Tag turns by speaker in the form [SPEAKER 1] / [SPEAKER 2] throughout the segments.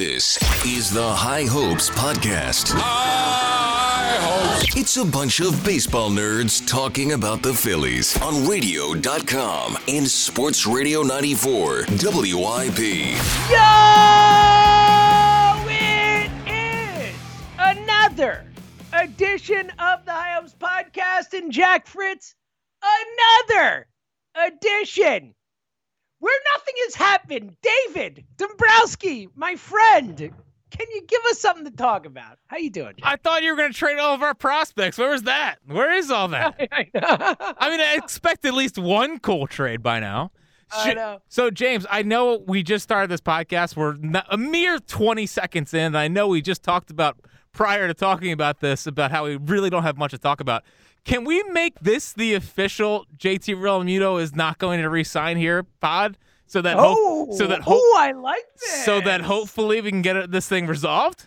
[SPEAKER 1] This is the High Hopes Podcast.
[SPEAKER 2] High hopes.
[SPEAKER 1] It's a bunch of baseball nerds talking about the Phillies on radio.com and Sports Radio 94 WIP.
[SPEAKER 3] Yo! It is another edition of the High Hopes Podcast and Jack Fritz. Another edition where nothing has happened. David Dombrowski, my friend, can you give us something to talk about? How you doing?
[SPEAKER 4] I thought you were going to trade all of our prospects. Where was that? Where is all that?
[SPEAKER 3] I.
[SPEAKER 4] I mean, I expect at least one cool trade by now.
[SPEAKER 3] I know.
[SPEAKER 4] So, James, I know we just started this podcast. We're a mere 20 seconds in. And I know we just talked about, prior to talking about this, about how we really don't have much to talk about. Can we make this the official JT Realmuto is not going to resign here pod? So that,
[SPEAKER 3] Oh,
[SPEAKER 4] so that, oh, hope-
[SPEAKER 3] oh, I like this.
[SPEAKER 4] so that hopefully we can get this thing resolved?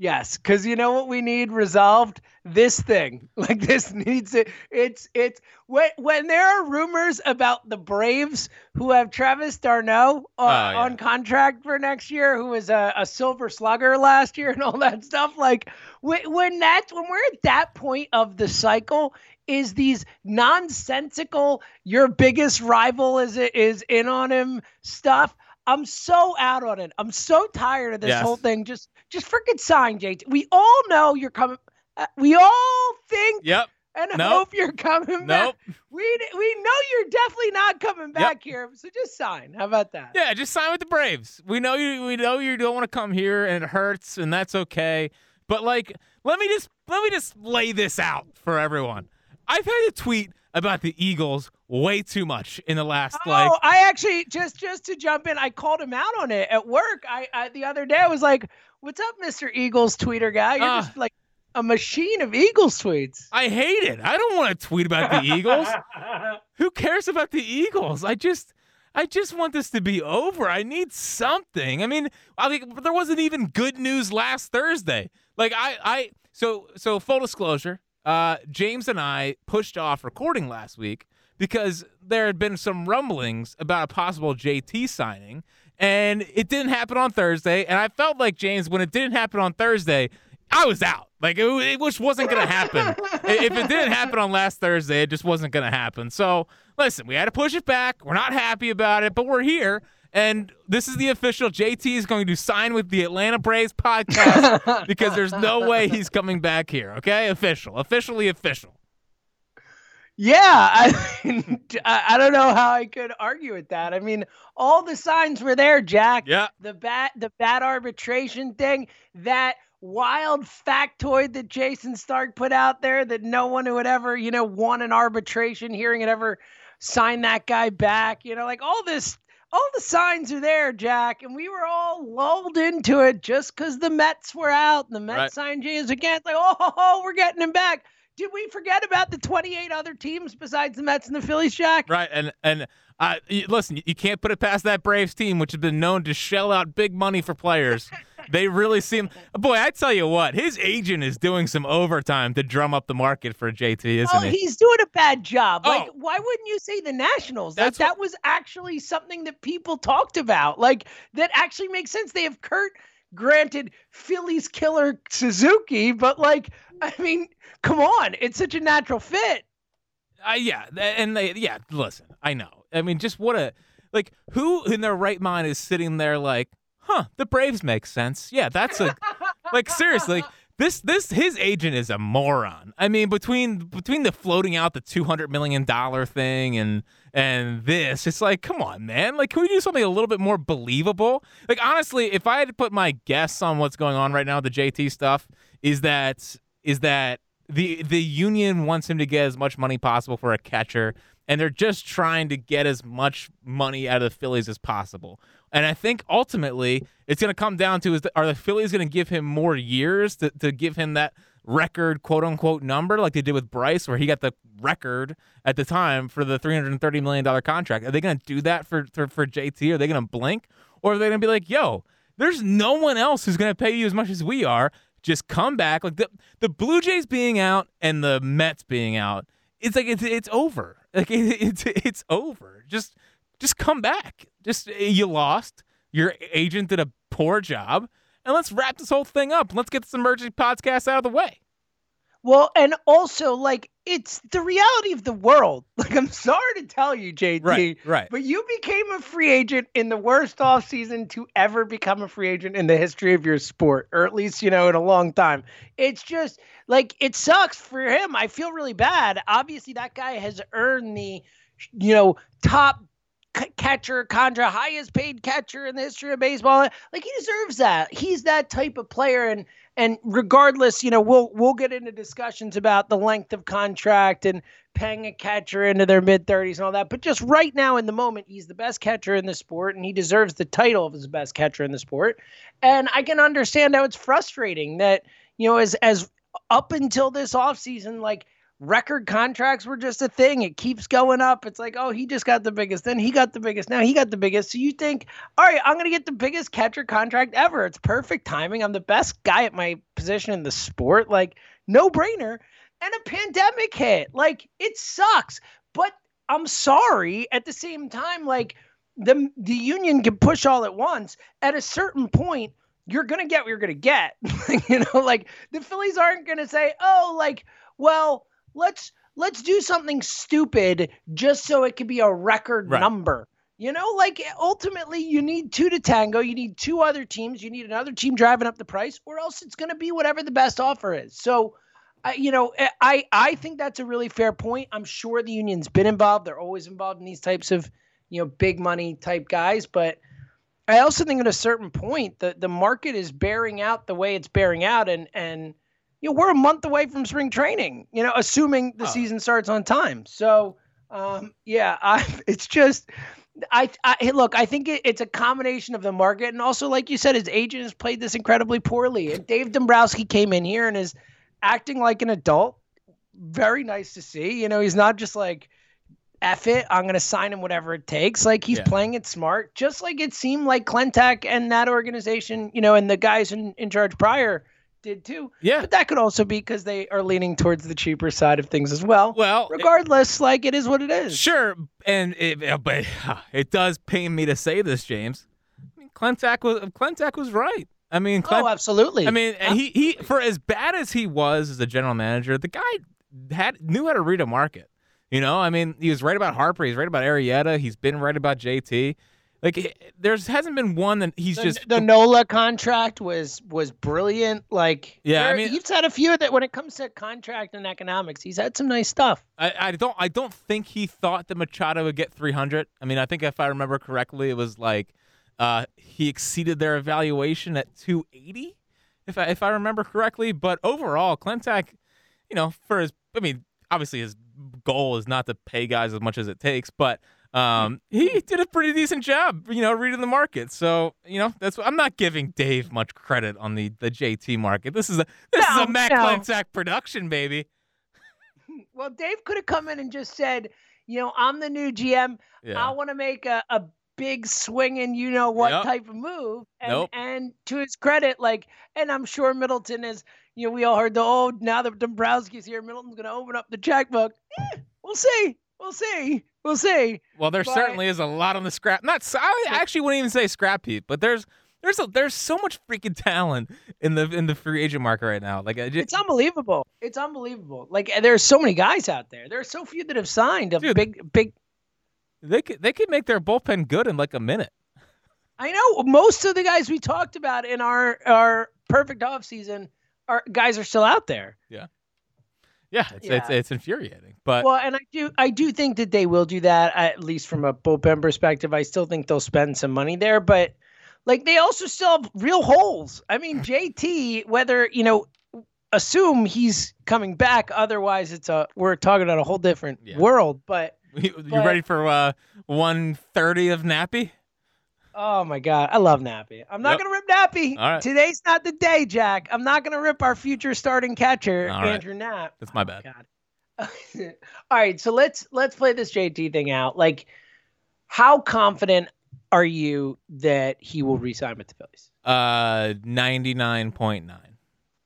[SPEAKER 3] Yes, because you know what we need resolved? This thing. Like this needs it. It's it's when when there are rumors about the Braves who have Travis d'Arnaud uh,
[SPEAKER 4] yeah.
[SPEAKER 3] on contract for next year, who was a, a silver slugger last year and all that stuff. Like when, when that's when we're at that point of the cycle, is these nonsensical your biggest rival is is in on him stuff. I'm so out on it. I'm so tired of this
[SPEAKER 4] Yes.
[SPEAKER 3] whole thing. Just just freaking sign, JT. We all know you're coming. Uh, we all think
[SPEAKER 4] Yep.
[SPEAKER 3] and
[SPEAKER 4] Nope.
[SPEAKER 3] hope you're coming back. We we know you're definitely not coming back here. So just sign. How about that?
[SPEAKER 4] Yeah, just sign with the Braves. We know you. We know you don't want to come here, and it hurts, and that's okay. But like, let me just let me just lay this out for everyone. I've had a tweet about the Eagles way too much in the last like.
[SPEAKER 3] oh, I actually just just to jump in, I called him out on it at work. I, I the other day I was like, "What's up, Mister Eagles tweeter guy? You're
[SPEAKER 4] Ah.
[SPEAKER 3] just like a machine of Eagles tweets."
[SPEAKER 4] I hate it. I don't want to tweet about the Eagles. Who cares about the Eagles? I just I just want this to be over. I need something. I mean, I mean there wasn't even good news last Thursday. Like I I so so full disclosure, uh James and I pushed off recording last week because there had been some rumblings about a possible JT signing and it didn't happen on Thursday and I felt like James when it didn't happen on Thursday, I was out. Like it, it just wasn't going to happen. If it didn't happen on last Thursday, it just wasn't going to happen. So listen, we had to push it back. We're not happy about it, but we're here. And this is the official. JT is going to sign with the Atlanta Braves podcast because there's no way he's coming back here. Okay, official, officially official.
[SPEAKER 3] Yeah, I, mean, I I don't know how I could argue with that. I mean, all the signs were there, Jack.
[SPEAKER 4] Yeah.
[SPEAKER 3] The bat, the bat arbitration thing, that wild factoid that Jayson Stark put out there that no one who had ever, you know, won an arbitration hearing had ever signed that guy back. You know, like all this, all the signs are there, Jack, and we were all lulled into it just because the Mets were out and the Mets
[SPEAKER 4] Right.
[SPEAKER 3] signed James again. It's like, oh, ho, ho, we're getting him back. Did we forget about the 28 other teams besides the Mets and the Phillies, Jack?
[SPEAKER 4] Right, and and uh, listen, you can't put it past that Braves team, which has been known to shell out big money for players. they really seem. Boy, I tell you what, his agent is doing some overtime to drum up the market for JT, isn't
[SPEAKER 3] Oh,
[SPEAKER 4] he?
[SPEAKER 3] he's doing a bad job. Like,
[SPEAKER 4] Oh.
[SPEAKER 3] why wouldn't you say the Nationals? Like,
[SPEAKER 4] what-
[SPEAKER 3] that was actually something that people talked about. Like, that actually makes sense. They have Kurt, granted, Phillies killer Suzuki, but like, I mean, come on, it's such a natural fit.
[SPEAKER 4] Uh, yeah, and they, yeah. Listen, I know. I mean, just what a like. Who in their right mind is sitting there like, huh? The Braves make sense. Yeah, that's a like seriously. This this his agent is a moron. I mean, between between the floating out the two hundred million dollar thing and and this, it's like, come on, man. Like, can we do something a little bit more believable? Like, honestly, if I had to put my guess on what's going on right now, the JT stuff is that is that the the union wants him to get as much money possible for a catcher, and they're just trying to get as much money out of the Phillies as possible. And I think ultimately it's going to come down to is that, are the Phillies going to give him more years to, to give him that record quote unquote number like they did with Bryce, where he got the record at the time for the three hundred and thirty million dollar contract. Are they going to do that for, for for JT? Are they going to blink, or are they going to be like, yo? There's no one else who's going to pay you as much as we are. Just come back. Like the the Blue Jays being out and the Mets being out, it's like it's it's over. Like it, it's it's over. Just just come back. Just eh, you lost. Your agent did a poor job, and let's wrap this whole thing up. Let's get this emergency podcast out of the way.
[SPEAKER 3] Well, and also like it's the reality of the world. Like I'm sorry to tell you, JT,
[SPEAKER 4] Right, right.
[SPEAKER 3] but you became a free agent in the worst offseason to ever become a free agent in the history of your sport, or at least, you know, in a long time. It's just like it sucks for him. I feel really bad. Obviously, that guy has earned the, you know, top c- catcher contract, highest paid catcher in the history of baseball. Like he deserves that. He's that type of player and and regardless, you know, we'll we'll get into discussions about the length of contract and paying a catcher into their mid 30s and all that. But just right now in the moment, he's the best catcher in the sport and he deserves the title of his best catcher in the sport. And I can understand how it's frustrating that, you know, as as up until this offseason, like record contracts were just a thing. It keeps going up. It's like, oh, he just got the biggest. Then he got the biggest. Now he got the biggest. So you think, all right, I'm going to get the biggest catcher contract ever. It's perfect timing. I'm the best guy at my position in the sport. Like, no brainer. And a pandemic hit. Like, it sucks. But I'm sorry. At the same time, like, the, the union can push all at once. At a certain point, you're going to get what you're going to get. you know, like, the Phillies aren't going to say, oh, like, well, let's let's do something stupid just so it could be a record
[SPEAKER 4] Right.
[SPEAKER 3] number. You know, like ultimately you need two to tango. You need two other teams. You need another team driving up the price, or else it's going to be whatever the best offer is. So, I you know, eh, I I think that's a really fair point. I'm sure the union's been involved. They're always involved in these types of you know big money type guys, but I also think at a certain point the the market is bearing out the way it's bearing out, and and you know we're a month away from spring training. You know, assuming the
[SPEAKER 4] Oh.
[SPEAKER 3] season starts on time. So um, yeah, I it's just. I, I look. I think it, it's a combination of the market and also, like you said, his agent has played this incredibly poorly. And Dave Dombrowski came in here and is acting like an adult. Very nice to see. You know, he's not just like, "F it, I'm going to sign him whatever it takes." Like he's
[SPEAKER 4] Yeah.
[SPEAKER 3] playing it smart, just like it seemed like Klentak and that organization, you know, and the guys in, in charge prior did too.
[SPEAKER 4] Yeah.
[SPEAKER 3] But that could also be because they are leaning towards the cheaper side of things as well.
[SPEAKER 4] Well, it-
[SPEAKER 3] Regardless, like it is what it is.
[SPEAKER 4] Sure, and it, but it does pain me to say this, James. I mean, Klentak was Klentak was right. I mean,
[SPEAKER 3] Oh, absolutely.
[SPEAKER 4] I mean, he he for as bad as he was as a general manager, the guy had knew how to read a market. You know, I mean, he was right about Harper. He's right about Arrieta. He's been right about JT. Like, there's hasn't been one that he's
[SPEAKER 3] the,
[SPEAKER 4] just
[SPEAKER 3] the Nola contract was was brilliant. Like,
[SPEAKER 4] Yeah, I
[SPEAKER 3] there-
[SPEAKER 4] mean-
[SPEAKER 3] he's had a few of that when it comes to contract and economics, he's had some nice stuff.
[SPEAKER 4] I, I don't I don't think he thought that Machado would get 300. I mean, I think if I remember correctly, it was like uh, he exceeded their evaluation at 280, if I if I remember correctly. But overall, Klentak, you know, for his I mean, obviously his goal is not to pay guys as much as it takes, but um, he did a pretty decent job, you know, reading the market. So, you know, that's I'm not giving Dave much credit on the the JT market. This is a this is a Matt
[SPEAKER 3] no.
[SPEAKER 4] Production, baby.
[SPEAKER 3] Well, Dave could have come in and just said, you know, I'm the new GM.
[SPEAKER 4] Yeah.
[SPEAKER 3] I want to make a, a big swinging, you know what
[SPEAKER 4] Yep.
[SPEAKER 3] type of move. And,
[SPEAKER 4] Nope.
[SPEAKER 3] and to his credit, like, and I'm sure Middleton is, you know, we all heard the oh, now that Dombrowski's here, Middleton's going to open up the checkbook. Eh, we'll see. We'll see. We'll see.
[SPEAKER 4] Well, there
[SPEAKER 3] But-
[SPEAKER 4] certainly is a lot on the scrap. Not I actually wouldn't even say scrap heap, but there's there's a, there's so much freaking talent in the in the free agent market right now. Like just,
[SPEAKER 3] It's unbelievable. It's unbelievable. Like there's so many guys out there. There are so few that have signed of
[SPEAKER 4] Dude.
[SPEAKER 3] big big
[SPEAKER 4] they could they could make their bullpen good in like a minute.
[SPEAKER 3] I know most of the guys we talked about in our our perfect off season are guys are still out there.
[SPEAKER 4] Yeah, it's it's,
[SPEAKER 3] Yeah.
[SPEAKER 4] it's infuriating. But
[SPEAKER 3] Well, and I do I do think that they will do that at least from a bullpen perspective. I still think they'll spend some money there, but like they also still have real holes. I mean, JT, whether you know, assume he's coming back. Otherwise, it's a we're talking about a whole different
[SPEAKER 4] Yeah.
[SPEAKER 3] world. But
[SPEAKER 4] you, you
[SPEAKER 3] but-
[SPEAKER 4] ready for uh 130 of Nappy?
[SPEAKER 3] Oh my god, I love Nappy. I'm not
[SPEAKER 4] Yep.
[SPEAKER 3] gonna rip Nappy.
[SPEAKER 4] All right.
[SPEAKER 3] Today's not the day, Jack. I'm not gonna rip our future starting catcher,
[SPEAKER 4] All right.
[SPEAKER 3] Andrew Knapp.
[SPEAKER 4] That's my bad.
[SPEAKER 3] God. All right, so let's let's play this JT thing out. Like, how confident are you that he will resign with the Phillies?
[SPEAKER 4] Uh 99.9.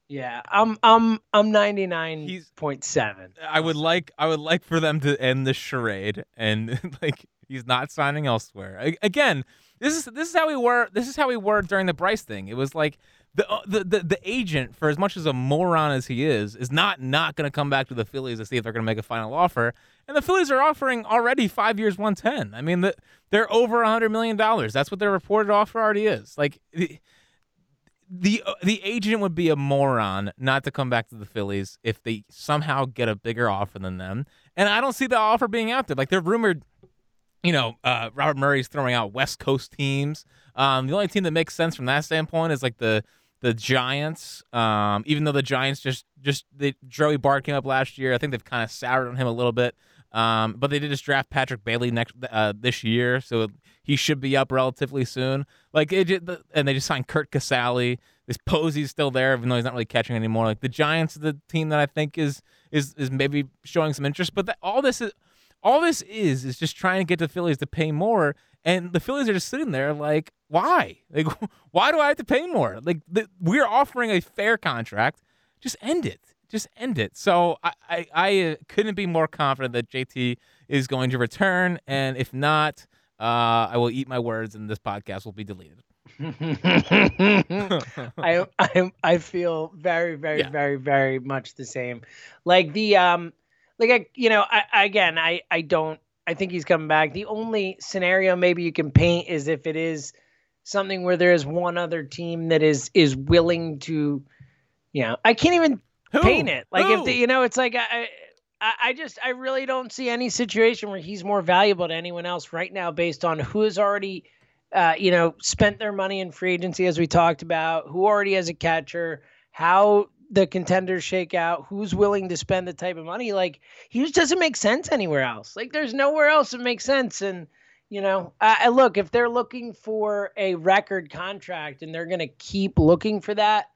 [SPEAKER 3] Yeah, I'm I'm I'm ninety nine point seven.
[SPEAKER 4] I would like I would like for them to end the charade and like He's not signing elsewhere. A- again, this is this is how we were. This is how we were during the Bryce thing. It was like the uh, the the, the agent, for as much as a moron as he is, is not not going to come back to the Phillies to see if they're going to make a final offer. And the Phillies are offering already five years, one ten. I mean, the, they're over a hundred million dollars. That's what their reported offer already is. Like. The, the uh, the agent would be a moron not to come back to the Phillies if they somehow get a bigger offer than them. And I don't see the offer being out there. Like they're rumored, you know, uh, Robert Murray's throwing out West Coast teams. Um, the only team that makes sense from that standpoint is like the the Giants. Um, even though the Giants just just they, Joey Bart came up last year, I think they've kind of soured on him a little bit. Um, but they did just draft Patrick Bailey next uh, this year, so he should be up relatively soon. Like it, and they just signed Curt Casali. This Posey's still there, even though he's not really catching anymore. Like the Giants, the team that I think is is is maybe showing some interest. But that, all this is all this is is just trying to get the Phillies to pay more, and the Phillies are just sitting there like, why? Like, why do I have to pay more? Like, the, we're offering a fair contract. Just end it just end it. So I, I, I uh, couldn't be more confident that JT is going to return, and if not, uh, I will eat my words, and this podcast will be deleted.
[SPEAKER 3] I, I I feel very very yeah. very very much the same. Like the um like I you know I again I I don't I think he's coming back. The only scenario maybe you can paint is if it is something where there is one other team that is is willing to you know I can't even who? paint it. Like Who? if the, you know, it's like I, I, I just I really don't see any situation where he's more valuable to anyone else right now based on who has already, uh, you know, spent their money in free agency as we talked about, who already has a catcher, how the contenders shake out, who's willing to spend the type of money. Like he just doesn't make sense anywhere else. Like there's nowhere else that makes sense and. You know, I, look if they're looking for a record contract and they're going to keep looking for that,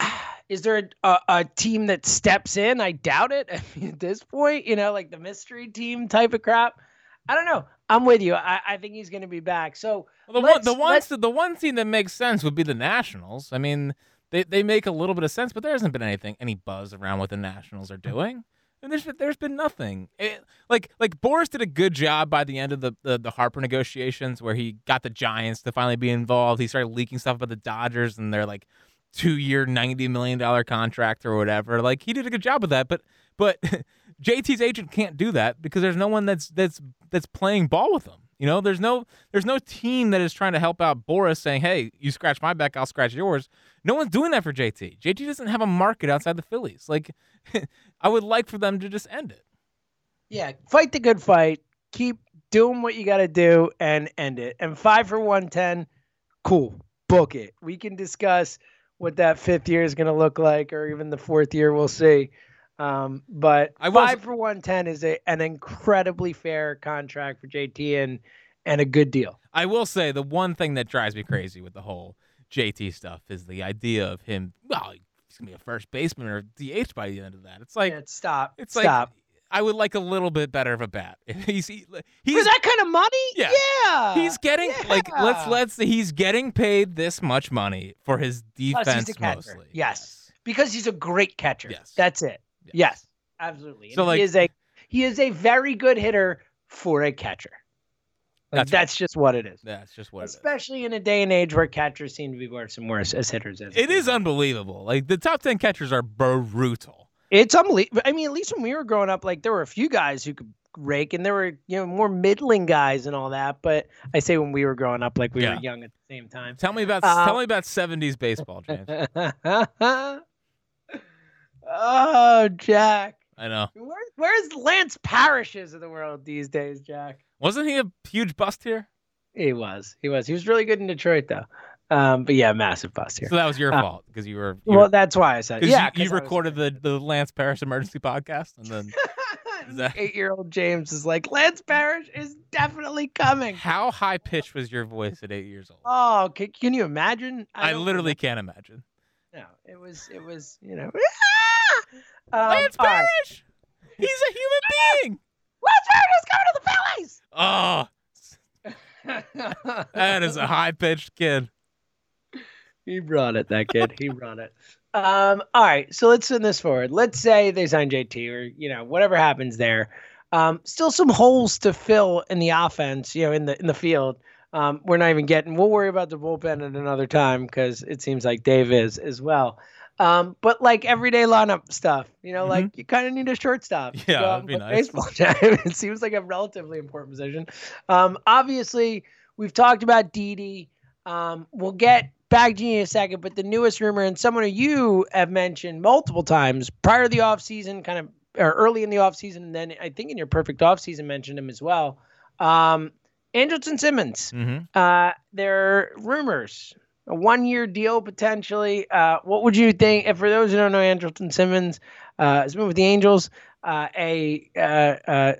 [SPEAKER 3] is there a, a, a, team that steps in? I doubt it. I mean, at this point, you know, like the mystery team type of crap. I don't know. I'm with you. I, I think he's going to be back. So
[SPEAKER 4] well, the one the ones the one team that makes sense would be the Nationals. I mean, they they make a little bit of sense, but there hasn't been anything any buzz around what the Nationals are hmm. doing. And there's there's been nothing. It, like like Boras did a good job by the end of the, the the Harper negotiations, where he got the Giants to finally be involved. He started leaking stuff about the Dodgers, and they're like two year, $90 million contract or whatever. Like he did a good job of that, but, but JT's agent can't do that because there's no one that's, that's, that's playing ball with him. You know, there's no there's no team that is trying to help out Boras saying, "Hey, you scratch my back, I'll scratch yours." No one's doing that for JT. JT doesn't have a market outside the Phillies. Like I would like for them to just end it.
[SPEAKER 3] Yeah, fight the good fight. Keep doing what you got to do and end it. And 5 for 110, cool. Book it. We can discuss what that fifth year is going to look like, or even the fourth year. We'll see. Um, but I five for one ten is a, an incredibly fair contract for JT and and a good deal.
[SPEAKER 4] I will say the one thing that drives me crazy with the whole JT stuff is the idea of him. Well, he's gonna be a first baseman or DH by the end of that. It's like
[SPEAKER 3] yeah, stop.
[SPEAKER 4] It's
[SPEAKER 3] stop.
[SPEAKER 4] like I would like a little bit better of a bat. he's he, he's
[SPEAKER 3] for that kind of money.
[SPEAKER 4] Yeah,
[SPEAKER 3] yeah.
[SPEAKER 4] He's getting yeah. like let's let's he's getting paid this much money for his defense mostly.
[SPEAKER 3] Yes. yes. because he's a great catcher.
[SPEAKER 4] Yes,
[SPEAKER 3] that's it. Yes, yes absolutely. so like, he is a he is a very good hitter for a catcher. Like, that's, that's just what it is.
[SPEAKER 4] That's just what
[SPEAKER 3] Especially in a day and age where catchers seem to be worse and worse as hitters. As
[SPEAKER 4] it is unbelievable. Like the top 10 catchers are brutal.
[SPEAKER 3] It's unbelievable. I mean, at least when we were growing up, like there were a few guys who could rake, and there were you know more middling guys and all that. But I say when we were growing up, like we yeah. were young at the same time.
[SPEAKER 4] Tell me about uh, tell me about seventies baseball, James.
[SPEAKER 3] oh, Jack.
[SPEAKER 4] I know.
[SPEAKER 3] Where, where's Lance Parrishes of the world these days, Jack?
[SPEAKER 4] Wasn't he a huge bust here?
[SPEAKER 3] He was. He was. He was really good in Detroit, though. Um, but yeah, massive bust here.
[SPEAKER 4] So that was your uh, fault because you were. You
[SPEAKER 3] well,
[SPEAKER 4] were,
[SPEAKER 3] that's why I said. Yeah,
[SPEAKER 4] you, you recorded the the Lance Parrish emergency podcast, and then
[SPEAKER 3] that... eight-year-old James is like, Lance Parrish is definitely coming.
[SPEAKER 4] How high pitched was your voice at eight years old?
[SPEAKER 3] Oh, can, can you imagine?
[SPEAKER 4] I, I literally know. can't imagine.
[SPEAKER 3] No, it was it was you know.
[SPEAKER 4] um, Lance Parrish, right. he's a human being.
[SPEAKER 3] Lance
[SPEAKER 4] Parrish is coming to the Phillies. Oh, that is a high pitched kid.
[SPEAKER 3] He brought it, that kid. He brought it. Um, all right, so let's send this forward. Let's say they sign JT or, you know, whatever happens there. Um, still some holes to fill in the offense, you know, in the in the field. Um, we're not even getting. We'll worry about the bullpen at another time because it seems like Dave is as well. Um, but like everyday lineup stuff, you know, mm-hmm. like you kind of need a shortstop.
[SPEAKER 4] Yeah, that'd be nice. Baseball
[SPEAKER 3] it seems like a relatively important position. Um, obviously, we've talked about Didi. Um, we'll get back to you in a second, but the newest rumor and someone you have mentioned multiple times prior to the offseason, kind of or early in the offseason, and then I think in your perfect offseason mentioned him as well. Um, Andrelton Simmons. Mm-hmm. Uh, there are rumors a one year deal potentially. Uh, what would you think? If for those who don't know, Andrelton Simmons uh, has been with the Angels, uh, a uh, uh,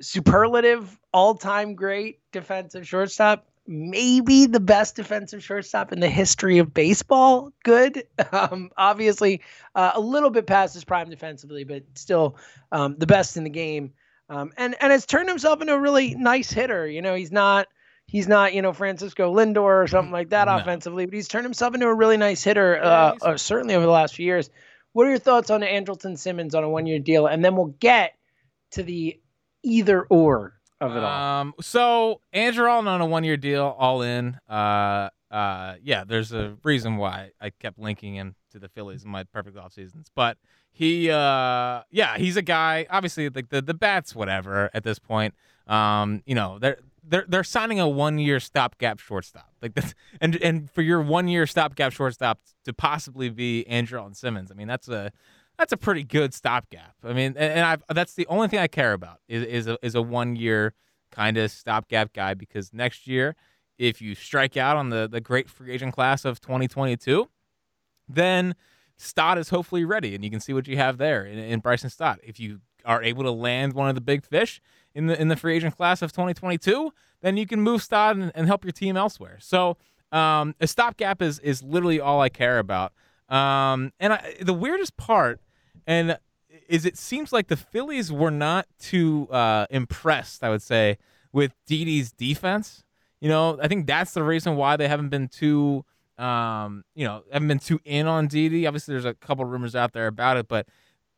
[SPEAKER 3] superlative, all time great defensive shortstop. Maybe the best defensive shortstop in the history of baseball. Good. Um, obviously, uh, a little bit past his prime defensively, but still um, the best in the game. Um, and and has turned himself into a really nice hitter. You know, he's not he's not, you know, Francisco Lindor or something like that no. offensively, but he's turned himself into a really nice hitter, uh, uh, certainly over the last few years. What are your thoughts on Andrelton Simmons on a one year deal? And then we'll get to the either or of it all.
[SPEAKER 4] Um, so Andrew on a one year deal, all in. Uh, uh, yeah, there's a reason why I kept linking him to the Phillies in my perfect off seasons. But he, uh, yeah, he's a guy. Obviously, like the the bats, whatever. At this point, um, you know, they're they're they're signing a one year stopgap shortstop. Like that's and and for your one year stopgap shortstop to possibly be Andrelton Simmons. I mean, that's a that's a pretty good stopgap. I mean, and, and I that's the only thing I care about is is a, is a one year kind of stopgap guy because next year, if you strike out on the the great free agent class of 2022, then Stott is hopefully ready, and you can see what you have there in, in Bryson Stott. If you are able to land one of the big fish in the in the free agent class of 2022, then you can move Stott and, and help your team elsewhere. So um, a stopgap is is literally all I care about. Um, and I, the weirdest part, and is it seems like the Phillies were not too uh, impressed. I would say with Didi's defense. You know, I think that's the reason why they haven't been too, um, you know, haven't been too in on Didi. Obviously, there's a couple rumors out there about it, but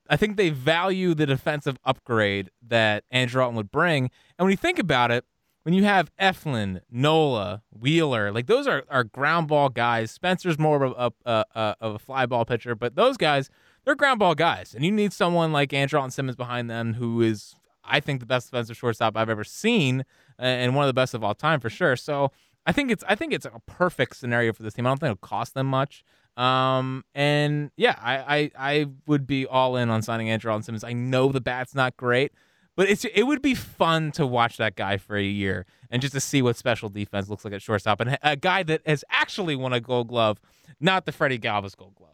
[SPEAKER 4] I think they value the defensive upgrade that Andrelton would bring. And when you think about it, when you have Eflin, Nola, Wheeler, like those are, are ground ball guys. Spencer's more of a, a, a, of a fly ball pitcher, but those guys, they're ground ball guys. And you need someone like Andrelton Simmons behind them who is, I think, the best defensive shortstop I've ever seen and one of the best of all time for sure. So I think it's I think it's a perfect scenario for this team. I don't think it'll cost them much. Um, and yeah, I, I, I would be all in on signing Andrelton Simmons. I know the bat's not great, but it's it would be fun to watch that guy for a year and just to see what special defense looks like at shortstop and a guy that has actually won a Gold Glove, not the Freddie Galvis Gold Glove.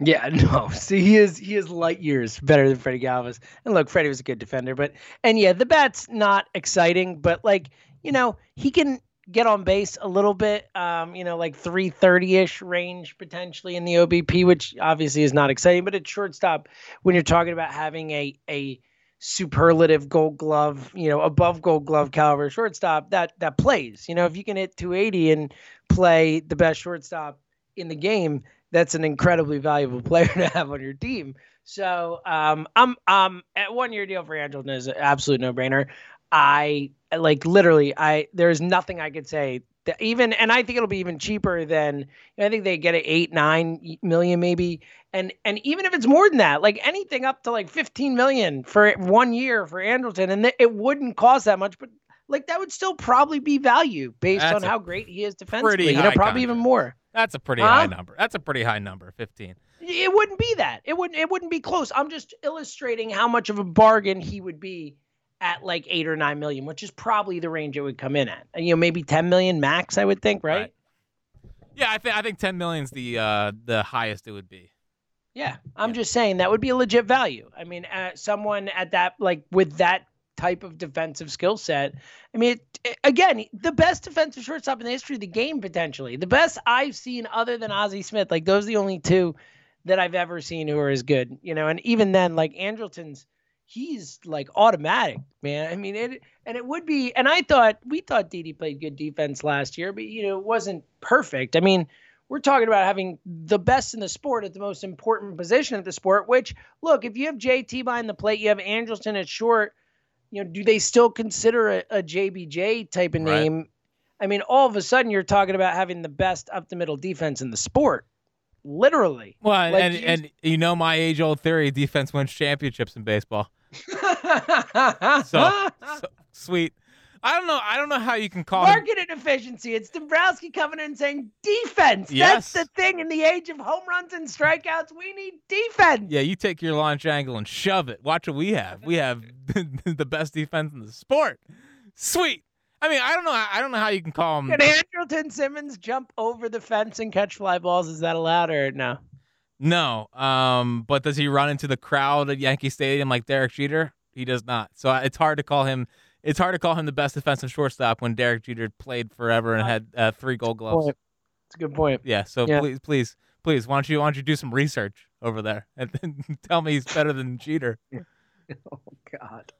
[SPEAKER 3] Yeah, no. See, he is he is light years better than Freddie Galvis. And look, Freddie was a good defender, but and yeah, the bat's not exciting, but like you know, he can get on base a little bit, um, you know, like 330 ish range potentially in the OBP, which obviously is not exciting, but at shortstop, when you're talking about having a, a, superlative gold glove, you know, above gold glove caliber shortstop that that plays. You know, if you can hit 280 and play the best shortstop in the game, that's an incredibly valuable player to have on your team. So um, I'm um at one year deal for Angel is an absolute no brainer. I like literally I there's nothing I could say that even and I think it'll be even cheaper than I think they get it eight nine million maybe. And and even if it's more than that like anything up to like 15 million for one year for Andrelton and th- it wouldn't cost that much but like that would still probably be value based That's on how great he is defensively. you know probably even more.
[SPEAKER 4] That's a pretty huh? high number. That's a pretty high number 15
[SPEAKER 3] it wouldn't be that. It wouldn't it wouldn't be close. I'm just illustrating how much of a bargain he would be at like eight or nine million, which is probably the range it would come in at. You know, maybe ten million max, I would think, right? right.
[SPEAKER 4] Yeah, I think I think ten million is the uh, the highest it would be.
[SPEAKER 3] Yeah, I'm yeah. just saying that would be a legit value. I mean, uh, someone at that like with that type of defensive skill set. I mean, it, it, again, the best defensive shortstop in the history of the game, potentially the best I've seen, other than Ozzie Smith. Like those are the only two that I've ever seen who are as good. You know, and even then, like Andrelton's he's like automatic, man. I mean, it and it would be. And I thought we thought Didi played good defense last year, but you know, it wasn't perfect. I mean, we're talking about having the best in the sport at the most important position of the sport. Which, look, if you have JT behind the plate, you have Andrelton at short. you know, do they still consider a, a JBJ type of
[SPEAKER 4] Right.
[SPEAKER 3] name? I mean, all of a sudden you're talking about having the best up the middle defense in the sport, literally.
[SPEAKER 4] Well, and,
[SPEAKER 3] Like,
[SPEAKER 4] and,
[SPEAKER 3] you-
[SPEAKER 4] and you know my age old theory: defense wins championships in baseball. So, so sweet. I don't know. I don't know how you can call him.
[SPEAKER 3] Market inefficiency. It's Dombrowski coming in saying defense.
[SPEAKER 4] Yes.
[SPEAKER 3] That's the thing in the age of home runs and strikeouts. We need defense.
[SPEAKER 4] Yeah, you take your launch angle and shove it. Watch what we have. We have the best defense in the sport. Sweet. I mean, I don't know. I don't know how you can call him.
[SPEAKER 3] Can Andrelton Simmons jump over the fence and catch fly balls? Is that allowed or no?
[SPEAKER 4] No. Um, but does he run into the crowd at Yankee Stadium like Derek Jeter? He does not. So it's hard to call him. It's hard to call him the best defensive shortstop when Derek Jeter played forever and had uh, three Gold Gloves.
[SPEAKER 3] It's a good point.
[SPEAKER 4] Yeah. So
[SPEAKER 3] Yeah.
[SPEAKER 4] please, please, please, why don't you why don't you do some research over there and tell me he's better than Jeter?
[SPEAKER 3] Oh God.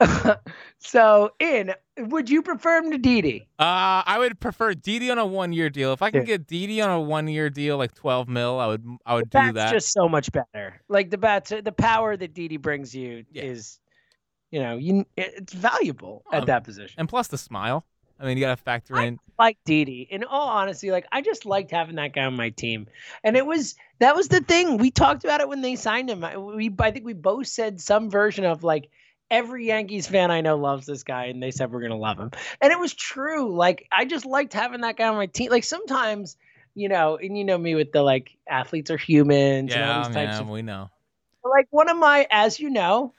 [SPEAKER 3] so, in would you prefer him to Didi?
[SPEAKER 4] Uh, I would prefer Didi on a one-year deal. If I can
[SPEAKER 3] Yeah.
[SPEAKER 4] get Didi on a one-year deal, like twelve mil, I would I would do that.
[SPEAKER 3] just so much better. Like the bats, the power that Didi brings you
[SPEAKER 4] Yeah.
[SPEAKER 3] is, you know, you it's valuable
[SPEAKER 4] Oh,
[SPEAKER 3] at that position.
[SPEAKER 4] and plus the smile. I mean, you got to factor in.
[SPEAKER 3] like Didi. In all honesty, like I just liked having that guy on my team, and it was that was the thing we talked about it when they signed him. We I think we both said some version of like every Yankees fan I know loves this guy, and they said we're gonna love him, and it was true. Like I just liked having that guy on my team. Like sometimes. You know, and you know me with the like athletes are humans and all
[SPEAKER 4] Yeah,
[SPEAKER 3] these types
[SPEAKER 4] yeah,
[SPEAKER 3] of
[SPEAKER 4] we know.
[SPEAKER 3] like one of my as you know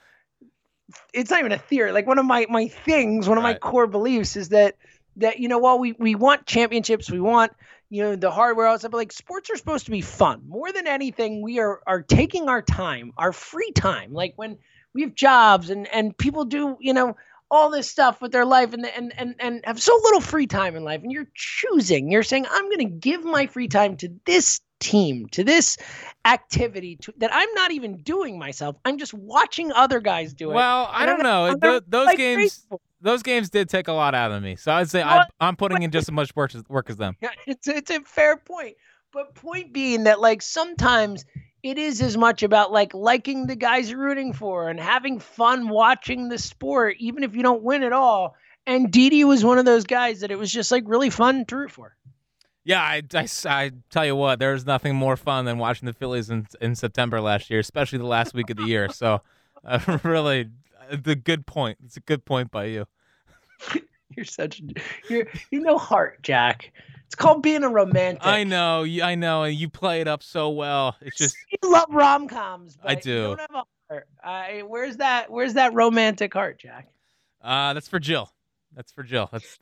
[SPEAKER 3] it's not even a theory like one of my my things one of my core beliefs is that that you know while we we want championships we want you know the hardware all stuff but like sports are supposed to be fun more than anything we are are taking our time our free time like when we have jobs and and people do you know all this stuff with their life and and and, and have so little free time in life and you're choosing you're saying i'm going to give my free time to this team to this activity to, that i'm not even doing myself i'm just watching other guys do it
[SPEAKER 4] Well, I
[SPEAKER 3] I'm
[SPEAKER 4] don't know.
[SPEAKER 3] I'm
[SPEAKER 4] Th- those
[SPEAKER 3] like
[SPEAKER 4] games,
[SPEAKER 3] baseball.
[SPEAKER 4] those games did take a lot out of me. So I'd say I, I'm putting in just as much work as, work as them.
[SPEAKER 3] Yeah, it's it's a fair point. But point being that like sometimes it is as much about like liking the guys you're rooting for and having fun watching the sport, even if you don't win at all. And Didi was one of those guys that it was just like really fun to root for.
[SPEAKER 4] Yeah, I I tell you what, there's nothing more fun than watching the Phillies in in September last year, especially the last week of the year. So, uh, really, the good point. It's a good point by you.
[SPEAKER 3] You're such a you're you know heart, Jack. It's called being a romantic.
[SPEAKER 4] I know, I know, and you play it up so well. It's just
[SPEAKER 3] you love rom coms.
[SPEAKER 4] I
[SPEAKER 3] You
[SPEAKER 4] do.
[SPEAKER 3] don't have a heart. I, where's that? Where's that romantic heart, Jack?
[SPEAKER 4] uh, that's for Jill. That's for Jill. That's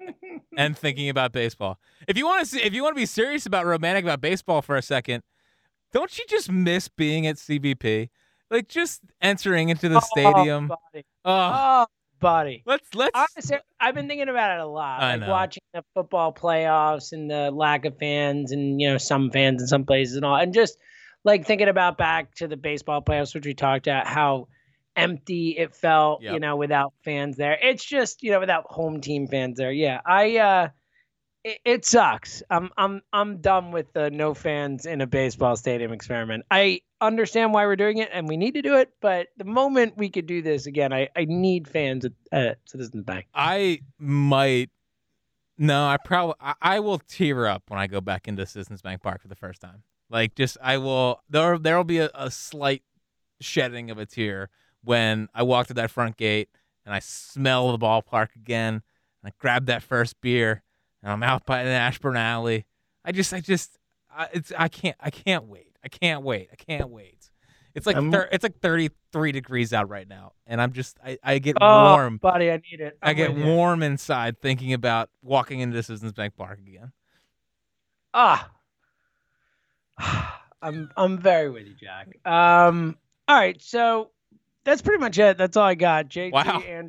[SPEAKER 4] and thinking about baseball. If you want to see, if you want to be serious about romantic about baseball for a second, don't you just miss being at CBP? Like just entering into the stadium.
[SPEAKER 3] Oh, buddy.
[SPEAKER 4] Oh,
[SPEAKER 3] Oh, buddy.
[SPEAKER 4] let's let's.
[SPEAKER 3] Honestly, I've been thinking about it a lot.
[SPEAKER 4] I
[SPEAKER 3] like
[SPEAKER 4] know.
[SPEAKER 3] watching the football playoffs and the lack of fans and you know some fans in some places and all, and just like thinking about back to the baseball playoffs, which we talked about how empty it felt, you know, without fans there. It's just you know without home team fans there. Yeah, I. uh it, sucks. I'm I'm I'm done with the no fans in a baseball stadium experiment. I understand why we're doing it and we need to do it, but the moment we could do this again, I, I need fans at, at Citizens Bank.
[SPEAKER 4] I might. No, I probably I, I will tear up when I go back into Citizens Bank Park for the first time. Like, just I will. There there will be a, a slight shedding of a tear when I walk to that front gate and I smell the ballpark again. And I grab that first beer I'm out by the Ashburn Alley. I just I just I, it's I can't I can't wait. I can't wait. I can't wait. It's like thir- it's like 33 degrees out right now, and I'm just I, I get
[SPEAKER 3] Oh,
[SPEAKER 4] warm.
[SPEAKER 3] buddy, I need it.
[SPEAKER 4] I
[SPEAKER 3] I'm
[SPEAKER 4] get
[SPEAKER 3] with you.
[SPEAKER 4] warm inside thinking about walking into the Citizens Bank Park again.
[SPEAKER 3] Ah, I'm I'm very with you, Jack. Um, all right, so that's pretty much it. That's all I got. JT,
[SPEAKER 4] Wow.
[SPEAKER 3] Tim.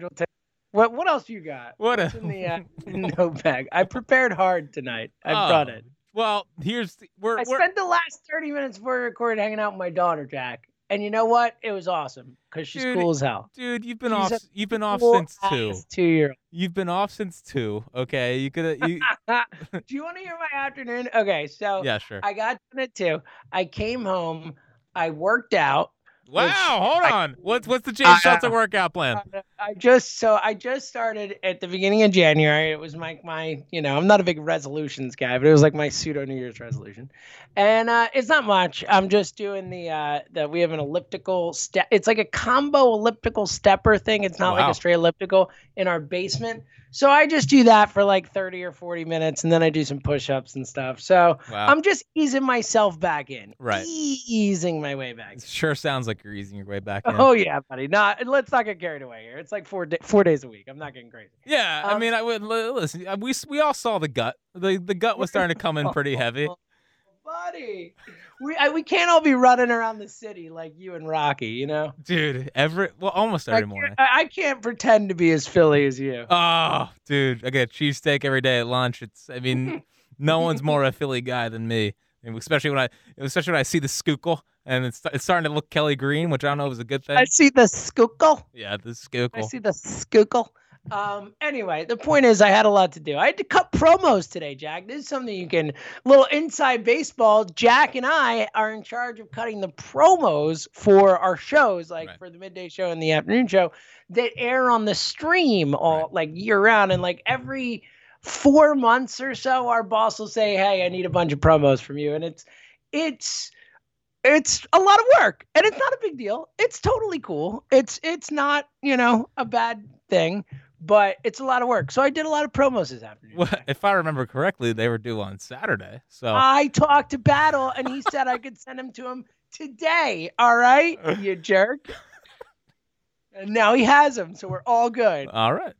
[SPEAKER 3] What what else you got?
[SPEAKER 4] What a-
[SPEAKER 3] in the uh, note bag? I prepared hard tonight. I brought
[SPEAKER 4] Oh,
[SPEAKER 3] it.
[SPEAKER 4] Well, here's the, we're,
[SPEAKER 3] I
[SPEAKER 4] we're
[SPEAKER 3] spent the last 30 minutes before we recorded hanging out with my daughter, Jack. And you know what? It was awesome because she's
[SPEAKER 4] Dude,
[SPEAKER 3] cool as hell.
[SPEAKER 4] dude. You've been
[SPEAKER 3] She's
[SPEAKER 4] off. You've been off
[SPEAKER 3] Cool
[SPEAKER 4] since two.
[SPEAKER 3] ass Two-year-old.
[SPEAKER 4] You've been off since two. Okay, you could. You,
[SPEAKER 3] Do you want to hear my afternoon? Okay, so
[SPEAKER 4] yeah, sure.
[SPEAKER 3] I got done at two. I came home. I worked out.
[SPEAKER 4] Wow,
[SPEAKER 3] Which
[SPEAKER 4] hold
[SPEAKER 3] I-
[SPEAKER 4] on. What's what's the James
[SPEAKER 3] I-
[SPEAKER 4] Shelton workout plan?
[SPEAKER 3] I just so I just started at the beginning of January. It was my my you know I'm not a big resolutions guy, but it was like my pseudo New Year's resolution, and uh, it's not much. I'm just doing the uh the we have an elliptical step. It's like a combo elliptical stepper thing. It's not like a straight elliptical in our basement. So I just do that for like 30 or 40 minutes, and then I do some push-ups and stuff. So
[SPEAKER 4] Wow.
[SPEAKER 3] I'm just easing myself back in,
[SPEAKER 4] Right.
[SPEAKER 3] Easing my way back.
[SPEAKER 4] It sure sounds like you're easing your way back in.
[SPEAKER 3] Oh yeah, buddy. Not let's not get carried away here. It's like four da- four days a week. I'm not getting crazy.
[SPEAKER 4] Yeah, I
[SPEAKER 3] Um,
[SPEAKER 4] mean, I would li- listen. uh, We we all saw the gut. The the gut was starting to come in pretty heavy.
[SPEAKER 3] buddy. We I, we can't all be running around the city like you and Rocky. You know.
[SPEAKER 4] Dude, every well, almost every
[SPEAKER 3] can't,
[SPEAKER 4] morning.
[SPEAKER 3] I, I can't pretend to be as Philly as you.
[SPEAKER 4] Oh, dude, I get cheesesteak every day at lunch. It's, I mean, no one's more a Philly guy than me. Especially when I, especially when I see the Schuylkill and it's, it's starting to look Kelly Green, which I don't know is a good thing.
[SPEAKER 3] I see the Schuylkill.
[SPEAKER 4] yeah, the
[SPEAKER 3] Schuylkill.
[SPEAKER 4] I
[SPEAKER 3] see the Schuylkill. Um. Anyway, the point is, I had a lot to do. I had to cut promos today, Jack. This is something you can little inside baseball. Jack and I are in charge of cutting the promos for our shows, like
[SPEAKER 4] Right.
[SPEAKER 3] for the midday show and the afternoon show, that air on the stream all
[SPEAKER 4] Right.
[SPEAKER 3] like year round. And like every four months or so, our boss will say, "Hey, I need a bunch of promos from you," and it's it's it's a lot of work and it's not a big deal it's totally cool it's it's not you know a bad thing but it's a lot of work. So i did a lot of promos this afternoon.
[SPEAKER 4] Well, if I remember correctly, they were due on Saturday. So.
[SPEAKER 3] I talked to battle and he said i could send him to him today all right you jerk. And now he has them so we're all good.
[SPEAKER 4] All right,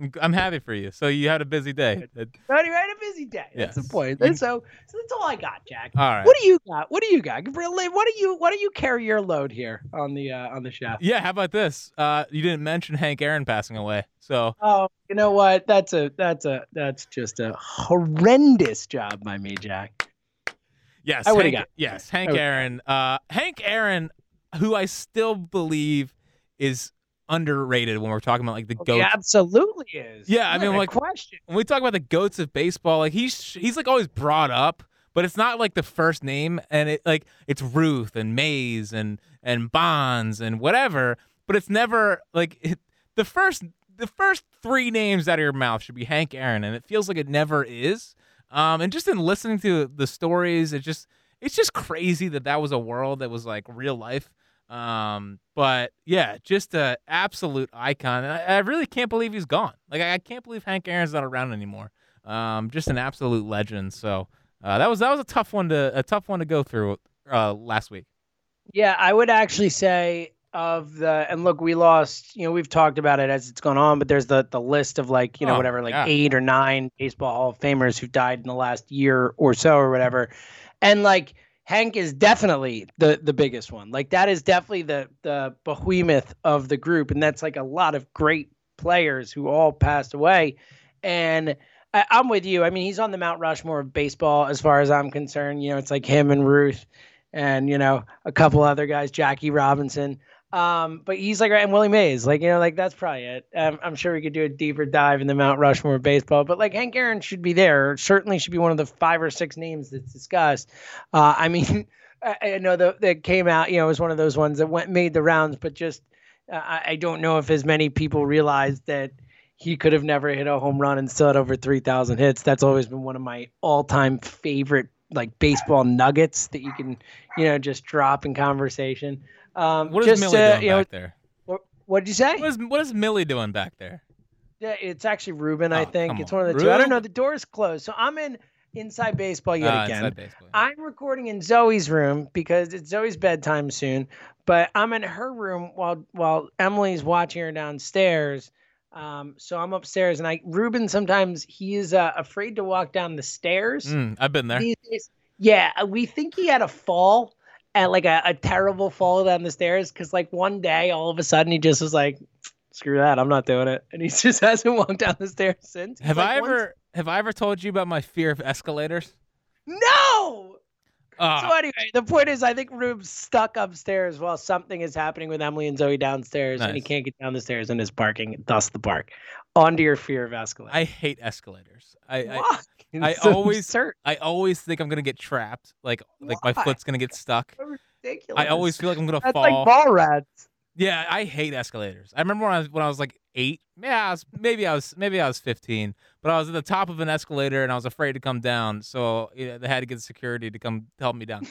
[SPEAKER 4] I'm, I'm happy for you. So you had a busy day.
[SPEAKER 3] Anyway, I had a busy day
[SPEAKER 4] Yes.
[SPEAKER 3] that's the point
[SPEAKER 4] You-
[SPEAKER 3] so, so that's all i got jack
[SPEAKER 4] all right.
[SPEAKER 3] what do you got what do you got Really, what do you what do you carry your load here on the uh on the show
[SPEAKER 4] Yeah, how about this? Uh, you didn't mention Hank Aaron passing away. So
[SPEAKER 3] Oh, you know what? That's a that's a that's just a horrendous job by me, Jack.
[SPEAKER 4] Yes,
[SPEAKER 3] I would've
[SPEAKER 4] Hank,
[SPEAKER 3] got-
[SPEAKER 4] yes, Hank Aaron. Uh, Hank Aaron, who I still believe is underrated when we're talking about like the
[SPEAKER 3] He
[SPEAKER 4] goats.
[SPEAKER 3] absolutely is.
[SPEAKER 4] Yeah, I mean, like-
[SPEAKER 3] question.
[SPEAKER 4] When we talk about the goats of baseball, like he's he's like always brought up, but it's not like the first name, and it like it's Ruth and Mays and and Bonds and whatever, but it's never like it, the first the first three names out of your mouth should be Hank Aaron, and it feels like it never is. Um, and just in listening to the stories, it just it's just crazy that that was a world that was like real life. Um, but yeah, just an absolute icon. And I, I really can't believe he's gone. Like I, I can't believe Hank Aaron's not around anymore. Um, just an absolute legend. So uh, that was that was a tough one to a tough one to go through uh, last week.
[SPEAKER 3] Yeah, I would actually say of the and look, we lost. You know, we've talked about it as it's gone on, but there's the the list of like you know
[SPEAKER 4] Oh,
[SPEAKER 3] whatever like
[SPEAKER 4] yeah.
[SPEAKER 3] eight or nine baseball Hall of Famers who've died in the last year or so or whatever, and like Hank is definitely the the biggest one. Like that is definitely the the behemoth of the group, and that's like a lot of great players who all passed away, and. I, I'm with you. I mean, he's on the Mount Rushmore of baseball, as far as I'm concerned. You know, it's like him and Ruth, and you know a couple other guys, Jackie Robinson. Um, but he's like and Willie Mays, like you know, like that's probably it. Um, I'm sure we could do a deeper dive in the Mount Rushmore baseball, but like Hank Aaron should be there. Certainly should be one of the five or six names that's discussed. Uh, I mean, I, I know that that came out. You know, it was one of those ones that went made the rounds, but just uh, I, I don't know if as many people realized that he could have never hit a home run and still had over 3,000 hits. That's always been one of my all-time favorite like baseball nuggets that you can, you know, just drop in conversation. Um,
[SPEAKER 4] What is
[SPEAKER 3] just,
[SPEAKER 4] Millie
[SPEAKER 3] uh,
[SPEAKER 4] doing
[SPEAKER 3] you know,
[SPEAKER 4] back there?
[SPEAKER 3] what what'd you say?
[SPEAKER 4] What is what is Millie doing back there?
[SPEAKER 3] Yeah, it's actually Ruben, I
[SPEAKER 4] Oh,
[SPEAKER 3] think. It's
[SPEAKER 4] on.
[SPEAKER 3] one of the two. I don't know. The door's closed, so I'm in inside baseball yet
[SPEAKER 4] Uh,
[SPEAKER 3] again.
[SPEAKER 4] baseball.
[SPEAKER 3] I'm recording in Zoe's room because it's Zoe's bedtime soon, but I'm in her room while while Emily's watching her downstairs. Um, so I'm upstairs, and I Ruben sometimes he is uh, afraid to walk down the stairs.
[SPEAKER 4] Mm, I've been there.
[SPEAKER 3] days. Yeah, we think he had a fall and like a, a terrible fall down the stairs because like one day all of a sudden he just was like, "Screw that, I'm not doing it," and he just hasn't walked down the stairs since.
[SPEAKER 4] Have
[SPEAKER 3] like,
[SPEAKER 4] I
[SPEAKER 3] "Once-
[SPEAKER 4] ever have I ever told you about my fear of escalators?
[SPEAKER 3] No.
[SPEAKER 4] Uh,
[SPEAKER 3] So anyway, the point is, I think Rube's stuck upstairs while something is happening with Emily and Zoe downstairs, and he can't get down the stairs and is parking, thus the park. On to your fear of escalators.
[SPEAKER 4] I hate escalators. I, I
[SPEAKER 3] Why?
[SPEAKER 4] I
[SPEAKER 3] so
[SPEAKER 4] always-
[SPEAKER 3] absurd.
[SPEAKER 4] I always think I'm gonna get trapped. Like like my foot's gonna get stuck.
[SPEAKER 3] ridiculous.
[SPEAKER 4] I always feel like I'm gonna
[SPEAKER 3] That's
[SPEAKER 4] fall.
[SPEAKER 3] like ball rats.
[SPEAKER 4] Yeah, I hate escalators. I remember when I was when I was like eight. Yeah, I was, maybe I was maybe I was fifteen, but I was at the top of an escalator and I was afraid to come down, so you know, they had to get security to come help me down.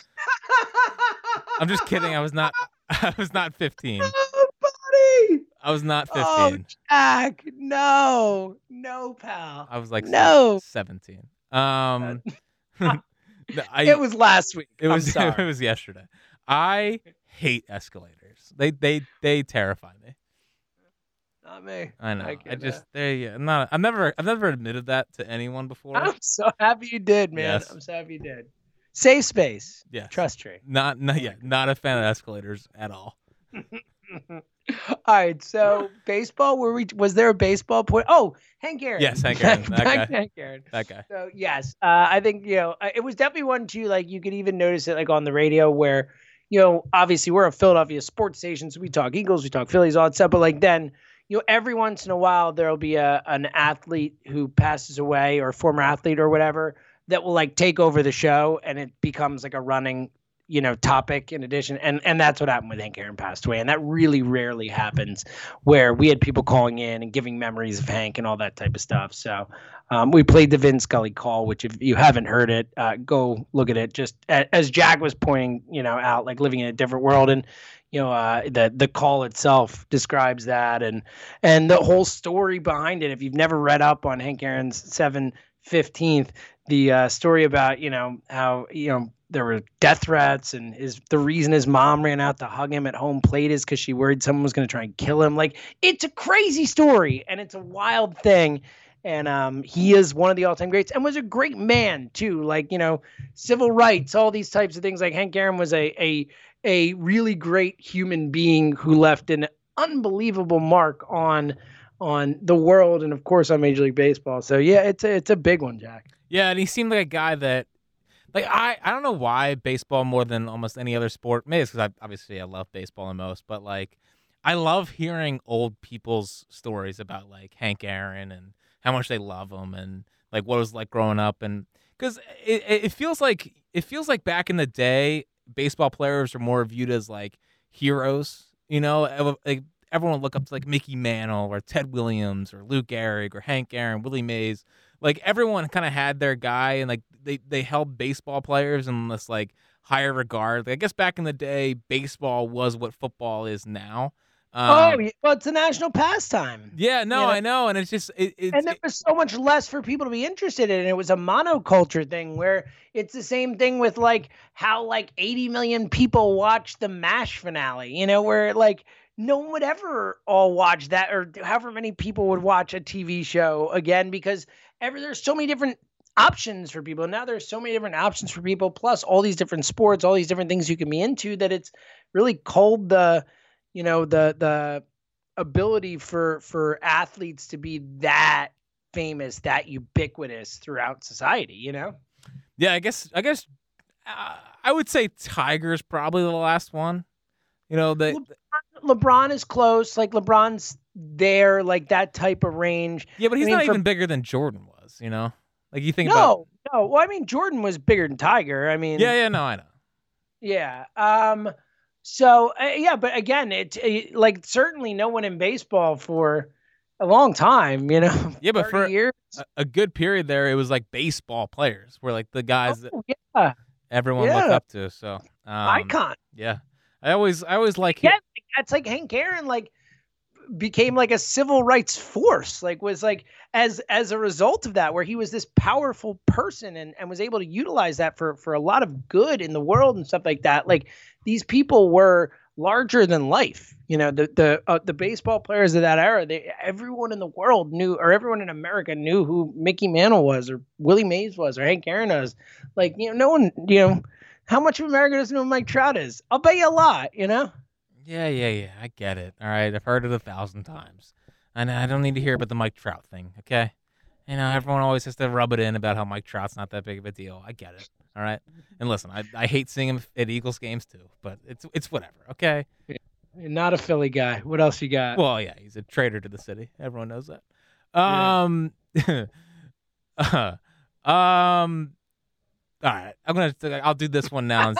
[SPEAKER 4] I'm just kidding. I was not. I was not fifteen.
[SPEAKER 3] oh, buddy.
[SPEAKER 4] I was not
[SPEAKER 3] Oh,
[SPEAKER 4] fifteen.
[SPEAKER 3] Jack. No. No, pal.
[SPEAKER 4] I was like
[SPEAKER 3] No.
[SPEAKER 4] seventeen. Um, I,
[SPEAKER 3] it was last week.
[SPEAKER 4] It
[SPEAKER 3] I'm
[SPEAKER 4] was it was yesterday. I hate escalators. They they they terrify me.
[SPEAKER 3] Not me.
[SPEAKER 4] I know.
[SPEAKER 3] I
[SPEAKER 4] I, just they yeah, I'm not. I've never I've never admitted that to anyone before.
[SPEAKER 3] I'm so happy you did, man.
[SPEAKER 4] Yes.
[SPEAKER 3] I'm so happy you did. Safe space.
[SPEAKER 4] Yes.
[SPEAKER 3] Trust tree.
[SPEAKER 4] Not not yeah. Not a fan of escalators at all.
[SPEAKER 3] All right, so baseball. Were we? Was there a baseball point? Oh, Hank Aaron.
[SPEAKER 4] Yes, Hank Aaron, that guy.
[SPEAKER 3] Hank Aaron.
[SPEAKER 4] That guy.
[SPEAKER 3] So yes, uh, I think you know uh, it was definitely one too. Like you could even notice it like on the radio where you know obviously we're a Philadelphia sports station, so we talk Eagles, we talk Phillies, all that stuff. But like then you know every once in a while there'll be a an athlete who passes away or former athlete or whatever that will like take over the show and it becomes like a running you know topic in addition and and that's what happened with Hank Aaron passed away and that really rarely happens where we had people calling in and giving memories of Hank and all that type of stuff so um, we played the Vin Scully call which if you haven't heard it uh, go look at it. Just as Jack was pointing you know out like living in a different world and you know uh, the the call itself describes that and and the whole story behind it. If you've never read up on Hank Aaron's 715th the uh, story about you know how you know there were death threats and his the reason his mom ran out to hug him at home plate is because she worried someone was going to try and kill him. Like it's a crazy story and it's a wild thing and um, he is one of the all-time greats and was a great man too like you know civil rights all these types of things. Like hank aaron was a a a really great human being who left an unbelievable mark on on the world and of course on major league baseball. So yeah it's a it's a big one jack.
[SPEAKER 4] Yeah, and he seemed like a guy that, like I, I don't know why baseball more than almost any other sport. Maybe it's because I obviously I love baseball the most, but like I love hearing old people's stories about like Hank Aaron and how much they love him and like what it was like growing up and because it, it feels like it feels like back in the day baseball players are more viewed as like heroes. You know, like everyone would look up to like Mickey Mantle or Ted Williams or Lou Gehrig or Hank Aaron, Willie Mays like everyone kind of had their guy and like they they held baseball players in this like higher regard. Like, I guess back in the day, baseball was what football is now. Um,
[SPEAKER 3] oh well it's a national pastime
[SPEAKER 4] yeah, no,
[SPEAKER 3] you know?
[SPEAKER 4] I know, and it's just it, it's
[SPEAKER 3] and there was so much less for people to be interested in. It was a monoculture thing where it's the same thing with like how like 80 million people watch the MASH finale, you know, where like no one would ever all watch that or however many people would watch a TV show again because ever there's so many different options for people. Now there's so many different options for people plus all these different sports, all these different things you can be into that it's really culled the you know the the ability for for athletes to be that famous, that ubiquitous throughout society. You know,
[SPEAKER 4] yeah. I guess I guess uh, I would say Tiger's probably the last one. You know, the
[SPEAKER 3] LeBron is close. Like LeBron's there, like that type of range.
[SPEAKER 4] yeah, but he's
[SPEAKER 3] I mean,
[SPEAKER 4] not even bigger than Jordan was. You know, like you think about.
[SPEAKER 3] No, no. Well, I mean, Jordan was bigger than Tiger. I mean,
[SPEAKER 4] Yeah, yeah, no, I know.
[SPEAKER 3] Yeah. Um. So uh, yeah, but again, it, it like certainly no one in baseball for a long time. You know.
[SPEAKER 4] Yeah, but for
[SPEAKER 3] years.
[SPEAKER 4] a, a good period there, it was like baseball players were like the guys that
[SPEAKER 3] Oh, yeah,
[SPEAKER 4] everyone looked up to. So um,
[SPEAKER 3] icon.
[SPEAKER 4] Yeah, I always I always like
[SPEAKER 3] Yeah, that's like Hank Aaron like became like a civil rights force like was like as as a result of that where he was this powerful person and and was able to utilize that for for a lot of good in the world and stuff like that. Like these people were larger than life you know the the uh, the baseball players of that era they everyone in the world knew or everyone in America knew who Mickey Mantle was or Willie Mays was or Hank Aaron was. Like you know no one you know how much of America doesn't know Mike Trout is? I'll bet you a lot you know
[SPEAKER 4] Yeah, yeah, yeah. I get it. All right, I've heard it a thousand times, and I don't need to hear about the Mike Trout thing. Okay, you know everyone always has to rub it in about how Mike Trout's not that big of a deal. I get it. All right, and listen, I, I hate seeing him at Eagles games too, but it's it's whatever. Okay.
[SPEAKER 3] You're not a Philly guy. What else you got?
[SPEAKER 4] Well, yeah, he's a traitor to the city. Everyone knows that.
[SPEAKER 3] Yeah.
[SPEAKER 4] Um, um, all right. I'm gonna. I'll do this one now.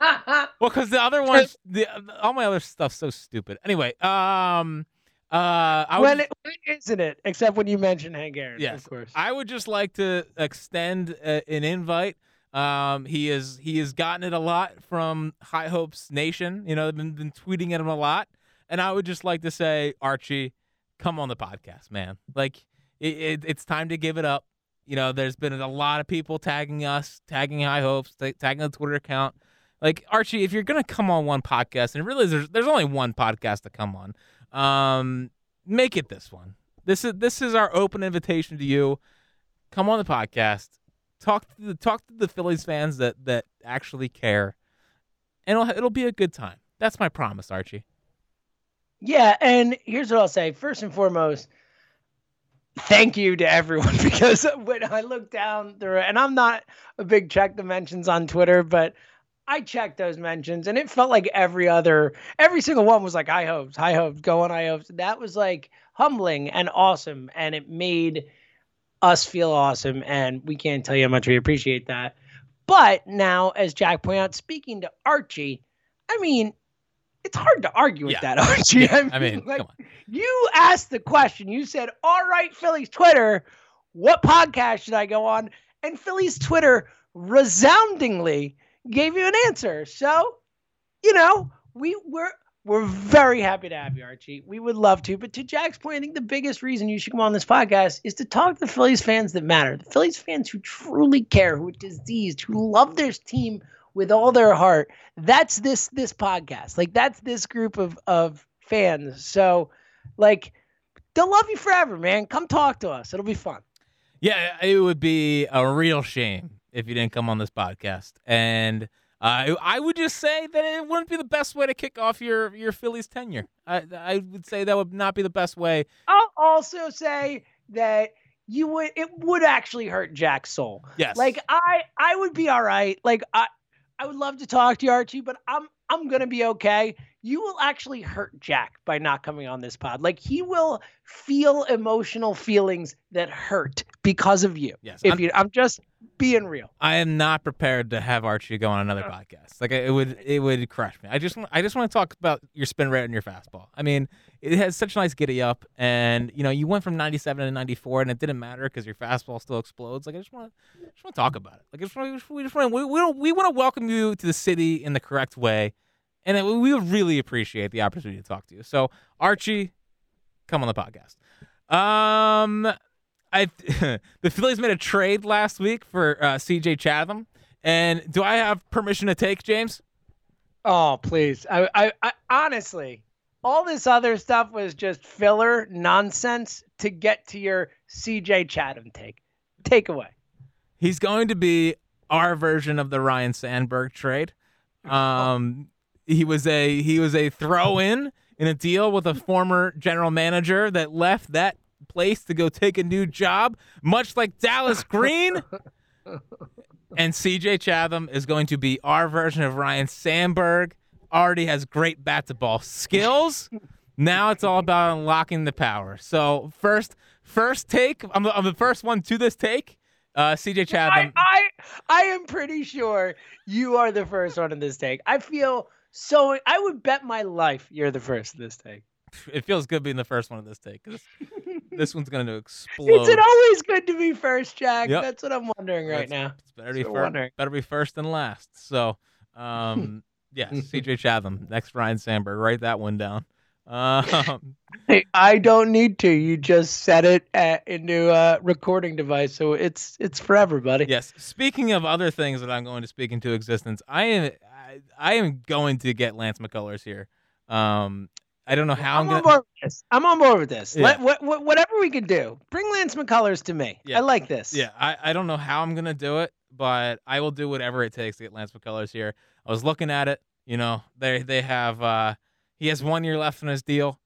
[SPEAKER 4] Well, because the other ones, the all my other stuff's so stupid. Anyway, um, uh, I would,
[SPEAKER 3] when, it, when isn't it? Except when you mention Hank Aaron,
[SPEAKER 4] yes,
[SPEAKER 3] of course.
[SPEAKER 4] I would just like to extend uh an invite. Um, he is he has gotten it a lot from High Hopes Nation. You know, been, been tweeting at him a lot, and I would just like to say, Archie, come on the podcast, man. Like it, it, it's time to give it up. You know, there's been a lot of people tagging us, tagging High Hopes, ta- tagging the Twitter account. Like Archie, if you're gonna come on one podcast, and really there's there's only one podcast to come on, um, make it this one. This is this is our open invitation to you. Come on the podcast, talk to the talk to the Phillies fans that that actually care, and it'll it'll be a good time. That's my promise, Archie.
[SPEAKER 3] Yeah, and here's what I'll say. First and foremost, thank you to everyone because when I look down there, and I'm not a big check the mentions on Twitter, but I checked those mentions and it felt like every other, every single one was like high hopes, high hopes, go on high hopes. That was like humbling and awesome. And it made us feel awesome. And we can't tell you how much we appreciate that. But now, as Jack pointed out, speaking to Archie, I mean, it's hard to argue with
[SPEAKER 4] Yeah.
[SPEAKER 3] that, Archie.
[SPEAKER 4] Yeah, I mean,
[SPEAKER 3] like,
[SPEAKER 4] come on.
[SPEAKER 3] you asked the question. You said, "All right, Philly's Twitter, what podcast should I go on?" And Philly's Twitter resoundingly gave you an answer. So, you know, we we're we're very happy to have you, Archie. We would love to. But to Jack's point, I think the biggest reason you should come on this podcast is to talk to the Phillies fans that matter. The Phillies fans who truly care, who are diseased, who love their team with all their heart. That's this this podcast. Like that's this group of of fans. So, like, they'll love you forever, man. Come talk to us. It'll be fun.
[SPEAKER 4] Yeah, it would be a real shame if you didn't come on this podcast. And uh, I would just say that it wouldn't be the best way to kick off your your Phillies tenure. I I would say that would not be the best way.
[SPEAKER 3] I'll also say that you would it would actually hurt Jack's soul.
[SPEAKER 4] Yes.
[SPEAKER 3] Like I I would be all right. Like I I would love to talk to you, Archie, but I'm I'm gonna be okay. You will actually hurt Jack by not coming on this pod. Like he will feel emotional feelings that hurt because of you.
[SPEAKER 4] Yes,
[SPEAKER 3] If
[SPEAKER 4] I'm-
[SPEAKER 3] you I'm just being real.
[SPEAKER 4] I am not prepared to have Archie go on another podcast. Like it would it would crush me. I just want I just want to talk about your spin rate and your fastball. I mean, it has such a nice giddy up, and you know you went from 97 to 94, and it didn't matter because your fastball still explodes. Like I just want to just want to talk about it. Like I just want we just want we we want to welcome you to the city in the correct way, and it, we really appreciate the opportunity to talk to you. So Archie, come on the podcast. Um, I the Phillies made a trade last week for uh, C.J. Chatham, and do I have permission to take James?
[SPEAKER 3] Oh, please. I, I, I honestly, all this other stuff was just filler nonsense to get to your CJ Chatham take. Take away.
[SPEAKER 4] He's going to be our version of the Ryne Sandberg trade. Um, he was a he was a throw in in a deal with a former general manager that left that place to go take a new job, much like Dallas Green. and CJ Chatham is going to be our version of Ryne Sandberg. Already has great bat to ball skills. Now it's all about unlocking the power. So first, first take. I'm, the- I'm the first one to this take. Uh, CJ Chatham.
[SPEAKER 3] I, I am pretty sure you are the first one in this take. I feel so. I would bet my life you're the first in this take.
[SPEAKER 4] It feels good being the first one in this take. This one's going to explode.
[SPEAKER 3] Is it always good to be first, Jack?
[SPEAKER 4] Yep.
[SPEAKER 3] That's what I'm wondering right
[SPEAKER 4] That's-
[SPEAKER 3] now.
[SPEAKER 4] It's better to be
[SPEAKER 3] So
[SPEAKER 4] first.
[SPEAKER 3] wondering.
[SPEAKER 4] Better be first than last. So, um, yes, CJ Chatham next Ryne Sandberg. Write that one down. Um,
[SPEAKER 3] Hey, I don't need to. You just set it at, into a recording device, so it's it's forever, buddy.
[SPEAKER 4] yes. Speaking of other things that I'm going to speak into existence, I am I, I am going to get Lance McCullers here. Um, I don't know how I'm,
[SPEAKER 3] I'm on
[SPEAKER 4] gonna.
[SPEAKER 3] board with this. I'm on board with this.
[SPEAKER 4] Yeah.
[SPEAKER 3] Let, what, what, whatever we can do, bring Lance McCullers to me.
[SPEAKER 4] Yeah.
[SPEAKER 3] I like this.
[SPEAKER 4] Yeah, I, I don't know how I'm gonna do it, but I will do whatever it takes to get Lance McCullers here. I was looking at it. You know, they they have uh, he has one year left on his deal.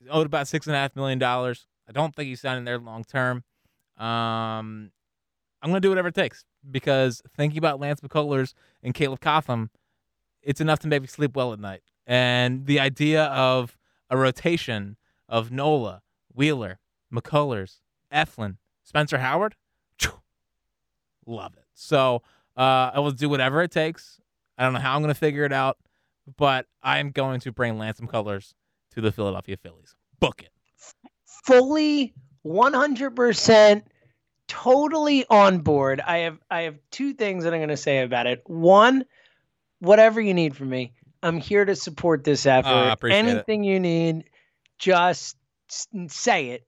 [SPEAKER 4] He's owed about six and a half million dollars. I don't think he's signing there long term. Um, I'm gonna do whatever it takes because thinking about Lance McCullers and Caleb Cotham, it's enough to make me sleep well at night. And the idea of a rotation of Nola, Wheeler, McCullers, Eflin, Spencer Howard, love it. So uh, I will do whatever it takes. I don't know how I'm going to figure it out, but I'm going to bring Lance McCullers to the Philadelphia Phillies. Book it.
[SPEAKER 3] Fully 100% totally on board. I have I have two things that I'm going to say about it. One, whatever you need from me, I'm here to support this effort.
[SPEAKER 4] Oh, I appreciate it.
[SPEAKER 3] Anything you need, just say it.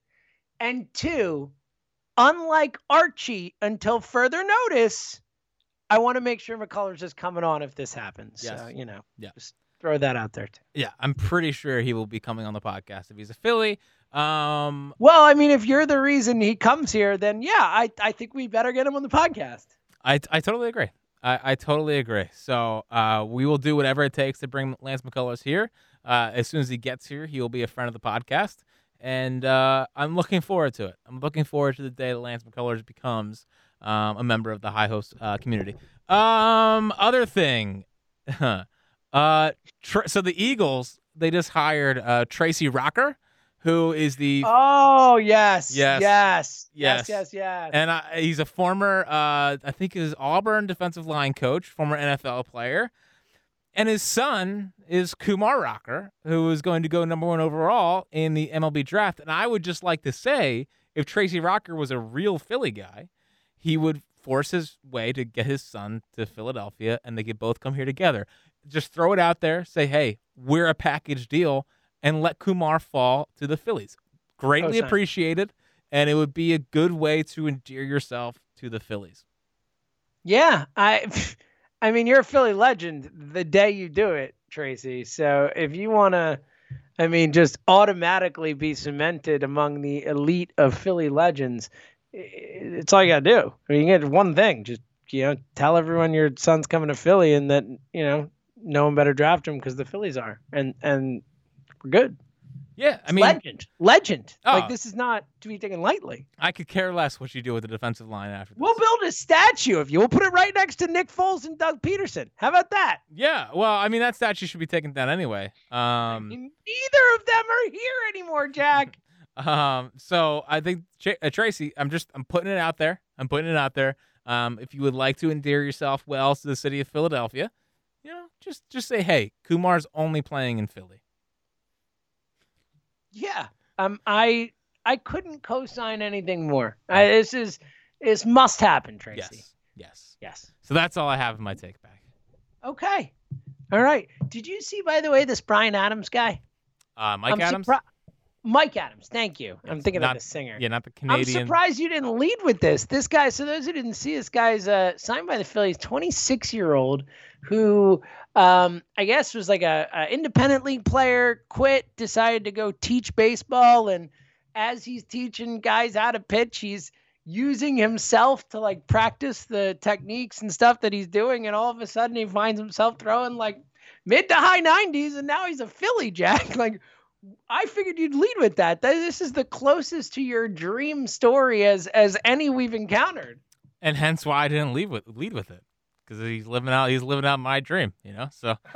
[SPEAKER 3] And two, unlike Archie, until further notice, I want to make sure McCullers is coming on if this happens.
[SPEAKER 4] Yes.
[SPEAKER 3] So, you know,
[SPEAKER 4] Yeah.
[SPEAKER 3] just throw that out there too.
[SPEAKER 4] Yeah, I'm pretty sure he will be coming on the podcast if he's a Philly. Um,
[SPEAKER 3] Well, I mean, if you're the reason he comes here, then yeah, I, I think we better get him on the podcast.
[SPEAKER 4] I, I totally agree. I, I totally agree. So uh, we will do whatever it takes to bring Lance McCullers here. Uh, as soon as he gets here, he will be a friend of the podcast. And uh, I'm looking forward to it. I'm looking forward to the day that Lance McCullers becomes um, a member of the High Hopes uh, community. Um, other thing, uh, tr- so the Eagles they just hired uh, Tracy Rocker, who is the
[SPEAKER 3] Oh yes,
[SPEAKER 4] Yes.
[SPEAKER 3] yes,
[SPEAKER 4] Yes.
[SPEAKER 3] yes, yes,
[SPEAKER 4] and uh, he's a former, uh, I think, is Auburn defensive line coach, former NFL player, and his son is Kumar Rocker, who is going to go number one overall in the MLB draft. And I would just like to say, if Tracy Rocker was a real Philly guy, he would force his way to get his son to Philadelphia, and they could both come here together. Just throw it out there, say, "Hey, we're a package deal," and let Kumar fall to the Phillies. Greatly
[SPEAKER 3] Cosign.
[SPEAKER 4] appreciated and it would be a good way to endear yourself to the Phillies.
[SPEAKER 3] yeah, I, I mean, you're a Philly legend the day you do it, Tracy. So if you want to, I mean, just automatically be cemented among the elite of Philly legends, it's all you gotta do. I mean, you get one thing, just you know, tell everyone your son's coming to Philly, and that you know, no one better draft him because the Phillies are, and and we're good.
[SPEAKER 4] Yeah, I mean,
[SPEAKER 3] legend, legend.
[SPEAKER 4] Oh.
[SPEAKER 3] Like this is not to be taken lightly.
[SPEAKER 4] I could care less what you do with the defensive line after this.
[SPEAKER 3] We'll build a statue of you. We'll put it right next to Nick Foles and Doug Pederson. How about that?
[SPEAKER 4] yeah, well, I mean, that statue should be taken down anyway. Um,
[SPEAKER 3] Neither of them are here anymore, Jack.
[SPEAKER 4] um, so I think uh, Tracy, I'm just I'm putting it out there. I'm putting it out there. Um, if you would like to endear yourself well to the city of Philadelphia, you know, just just say, hey, Kumar's only playing in Philly.
[SPEAKER 3] Yeah. Um, I I couldn't co-sign anything more. I, this is this must happen, Tracy.
[SPEAKER 4] Yes, yes.
[SPEAKER 3] Yes.
[SPEAKER 4] So that's all I have in my take back.
[SPEAKER 3] Okay. All right. Did you see, by the way, this Bryan Adams guy?
[SPEAKER 4] Uh, Mike
[SPEAKER 3] I'm
[SPEAKER 4] Adams.
[SPEAKER 3] surpri- Mike Adams. Thank you. I'm thinking
[SPEAKER 4] not-
[SPEAKER 3] of the singer.
[SPEAKER 4] Yeah, not the Canadian.
[SPEAKER 3] I'm surprised you didn't lead with this. This guy, so those who didn't see this guy's uh, signed by the Phillies, 26 year old who um, I guess was like a, a independent league player, quit, decided to go teach baseball, and as he's teaching guys how to pitch, he's using himself to like practice the techniques and stuff that he's doing, and all of a sudden he finds himself throwing like mid to high 90s, and now he's a Philly Jack. like I figured you'd lead with that. This is the closest to your dream story as as any we've encountered.
[SPEAKER 4] and hence why I didn't lead with lead with it because he's living out he's living out my dream, you know. So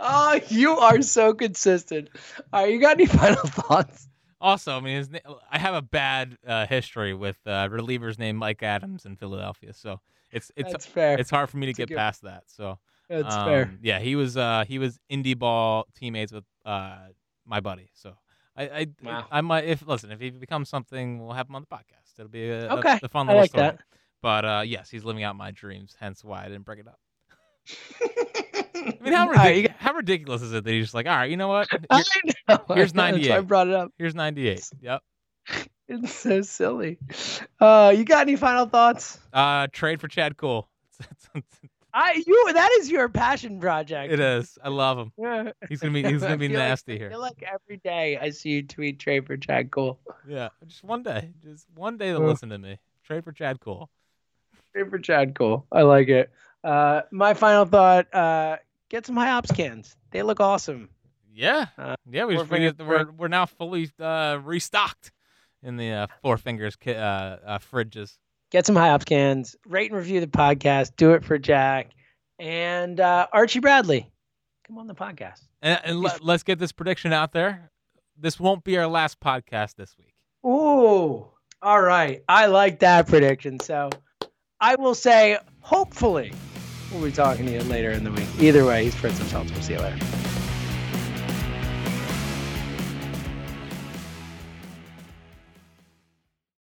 [SPEAKER 3] oh, you are so consistent. All right, you got any final thoughts?
[SPEAKER 4] also, I mean, his, na- I have a bad uh, history with uh, relievers named Mike Adams in Philadelphia, so it's it's
[SPEAKER 3] That's fair.
[SPEAKER 4] it's hard for me to
[SPEAKER 3] It's a
[SPEAKER 4] get
[SPEAKER 3] good-
[SPEAKER 4] past that. So
[SPEAKER 3] That's
[SPEAKER 4] um,
[SPEAKER 3] fair.
[SPEAKER 4] Yeah, he was uh, he was indie ball teammates with uh, my buddy. So I I,
[SPEAKER 3] Wow.
[SPEAKER 4] I might if listen if he becomes something, we'll have him on the podcast. It'll be a, a-
[SPEAKER 3] Okay,
[SPEAKER 4] a fun
[SPEAKER 3] I
[SPEAKER 4] little
[SPEAKER 3] like
[SPEAKER 4] story.
[SPEAKER 3] that.
[SPEAKER 4] But uh, yes, he's living out my dreams. Hence why I didn't bring it up. I mean, how, ridic- how ridiculous is it that he's just like, all right, you know what?
[SPEAKER 3] got-
[SPEAKER 4] Here-
[SPEAKER 3] I know.
[SPEAKER 4] here's
[SPEAKER 3] That's why I brought it up.
[SPEAKER 4] here's 98. Yep.
[SPEAKER 3] It's so silly. Uh, you got any final thoughts?
[SPEAKER 4] Uh, trade for Chad Cole.
[SPEAKER 3] I you that is your passion project.
[SPEAKER 4] it is. I love him.
[SPEAKER 3] Yeah.
[SPEAKER 4] He's gonna be. He's gonna be
[SPEAKER 3] feel like-
[SPEAKER 4] nasty
[SPEAKER 3] I
[SPEAKER 4] here.
[SPEAKER 3] feel like every day I see you tweet trade for Chad Cole.
[SPEAKER 4] Yeah, just one day. Just one day to listen to me. Trade for Chad Cole.
[SPEAKER 3] Trade for Chad Cole. I like it. Uh, my final thought: uh, get some High Hopes cans. They look awesome.
[SPEAKER 4] Yeah,
[SPEAKER 3] Uh,
[SPEAKER 4] yeah. We we we're we're now fully uh, restocked in the uh, Four Fingers ki- uh, uh, fridges.
[SPEAKER 3] Get some High Hopes cans. Rate and review the podcast. Do it for Jack and uh, Archie Bradley. Come on the podcast.
[SPEAKER 4] And, and let, let's get this prediction out there. This won't be our last podcast this week.
[SPEAKER 3] Ooh, all right. I like that prediction. So I will say hopefully, we'll be talking to you later in the week. Either way, he's Fritz himself. We'll see you later.